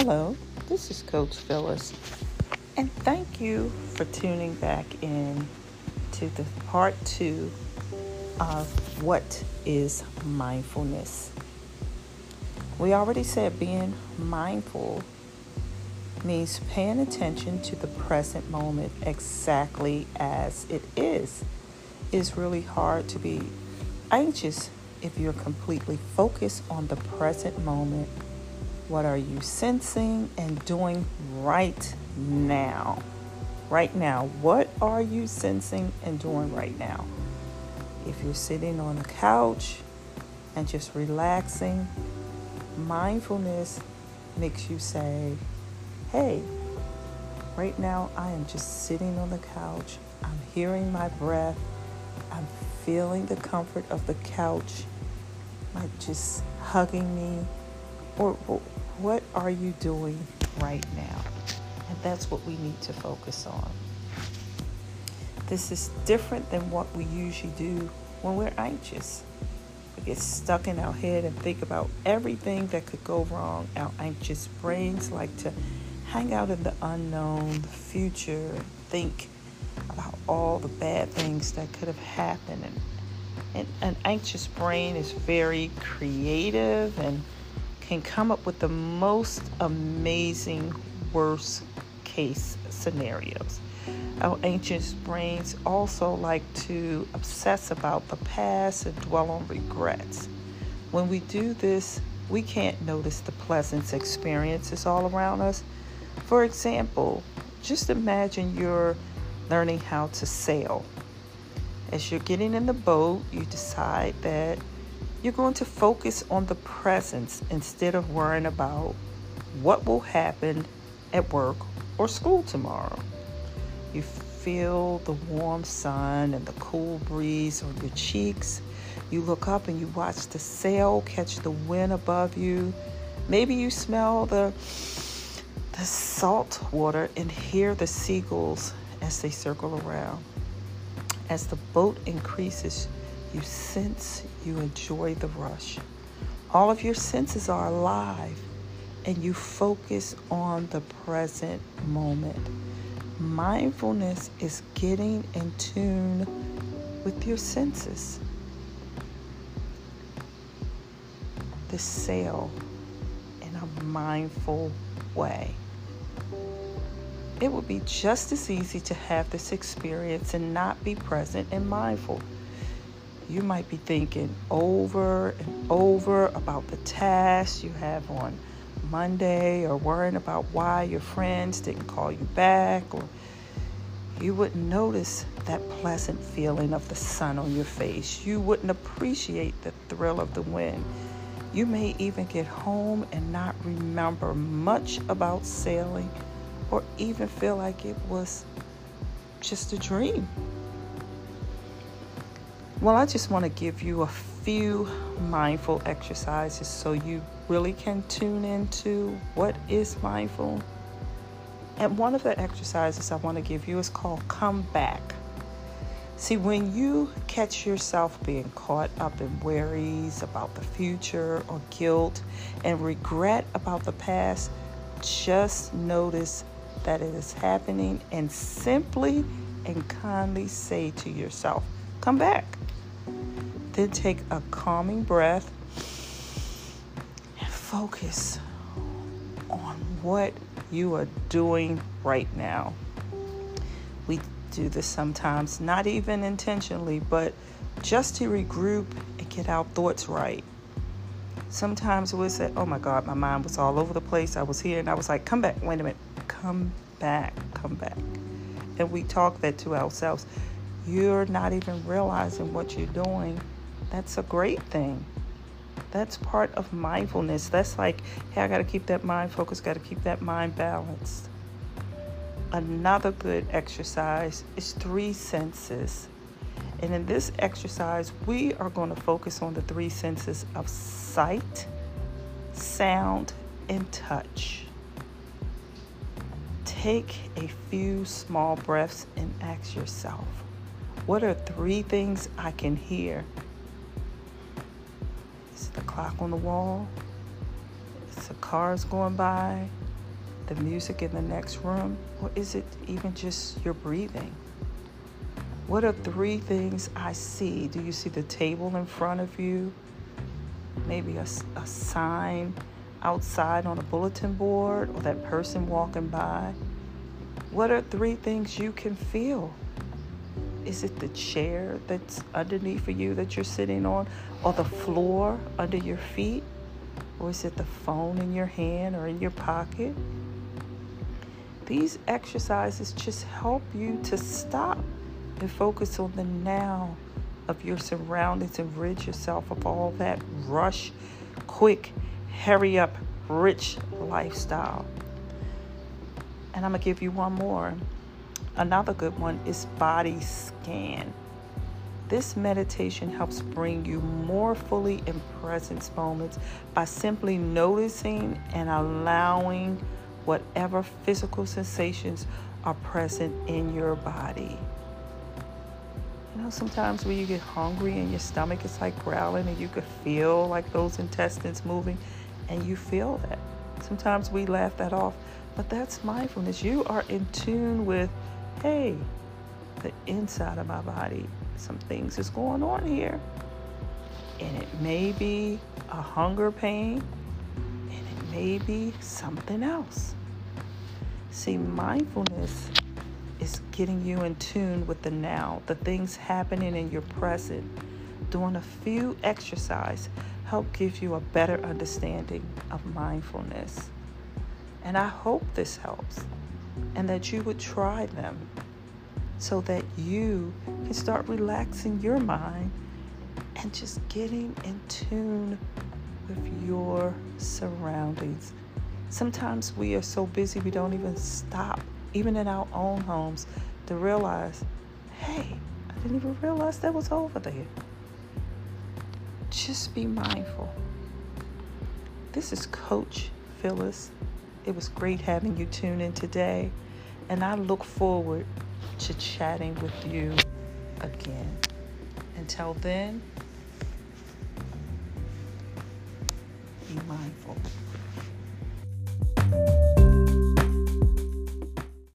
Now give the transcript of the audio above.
Hello, this is Coach Phyllis, and thank you for tuning back in to the part two of what is mindfulness. We already said being mindful means paying attention to the present moment exactly as it is. It's really hard to be anxious if you're completely focused on the present moment. What are you sensing and doing right now? Right now, what are you sensing and doing right now? If you're sitting on a couch and just relaxing, mindfulness makes you say, hey, right now I am just sitting on the couch. I'm hearing my breath. I'm feeling the comfort of the couch, like just hugging me. Or, or what are you doing right now? And that's what we need to focus on. This is different than what we usually do when we're anxious. We get stuck in our head and think about everything that could go wrong. Our anxious brains like to hang out in the unknown, the future, think about all the bad things that could have happened. And, and an anxious brain is very creative and can come up with the most amazing worst case scenarios. Our anxious brains also like to obsess about the past and dwell on regrets. When we do this, we can't notice the pleasant experiences all around us for example, just imagine you're learning how to sail. As you're getting in the boat, you decide that you're going to focus on the presence instead of worrying about what will happen at work or school tomorrow. You feel the warm sun and the cool breeze on your cheeks. You look up and you watch the sail catch the wind above you. Maybe you smell the the salt water and hear the seagulls as they circle around. As the boat increases, you sense you enjoy the rush. All of your senses are alive and you focus on the present moment. Mindfulness is getting in tune with your senses. The sail in a mindful way it would be just as easy to have this experience and not be present and mindful. You might be thinking over and over about the tasks you have on Monday or worrying about why your friends didn't call you back or you wouldn't notice that pleasant feeling of the sun on your face. You wouldn't appreciate the thrill of the wind. You may even get home and not remember much about sailing or even feel like it was just a dream. Well, I just want to give you a few mindful exercises so you really can tune into what is mindful. And one of the exercises I want to give you is called Come Back. See, when you catch yourself being caught up in worries about the future or guilt and regret about the past, just notice that it is happening and simply and kindly say to yourself, Come back. Then take a calming breath and focus on what you are doing right now. We do this sometimes, not even intentionally, but just to regroup and get our thoughts right. Sometimes we'll say, Oh my God, my mind was all over the place. I was here and I was like, Come back, wait a minute come back, come back. And we talk that to ourselves. You're not even realizing what you're doing. That's a great thing. That's part of mindfulness. That's like, hey, I got to keep that mind focused, got to keep that mind balanced. Another good exercise is three senses. And in this exercise, we are going to focus on the three senses of sight, sound, and touch. Take a few small breaths and ask yourself what are three things I can hear? The clock on the wall? The cars going by? the music in the next room? Or is it even just your breathing? What are three things I see? Do you see the table in front of you? Maybe a, a sign outside on a bulletin board or that person walking by? What are three things you can feel? Is it the chair that's underneath for you that you're sitting on, or the floor under your feet? Or is it the phone in your hand or in your pocket? These exercises just help you to stop and focus on the now of your surroundings and rid yourself of all that rush, quick, hurry up, rich lifestyle. And I'm going to give you one more. Another good one is body scan. This meditation helps bring you more fully in presence moments by simply noticing and allowing whatever physical sensations are present in your body. You know, sometimes when you get hungry and your stomach is like growling and you could feel like those intestines moving and you feel that. Sometimes we laugh that off, but that's mindfulness. You are in tune with, hey, the inside of my body, some things is going on here. And it may be a hunger pain, and it may be something else. See, mindfulness is getting you in tune with the now, the things happening in your present. Doing a few exercise help give you a better understanding of mindfulness. And I hope this helps and that you would try them so that you can start relaxing your mind and just getting in tune with your surroundings. Sometimes we are so busy we don't even stop, even in our own homes, to realize, hey, I didn't even realize that was over there. Just be mindful. This is Coach Phyllis. It was great having you tune in today, and I look forward to chatting with you again. Until then, be mindful.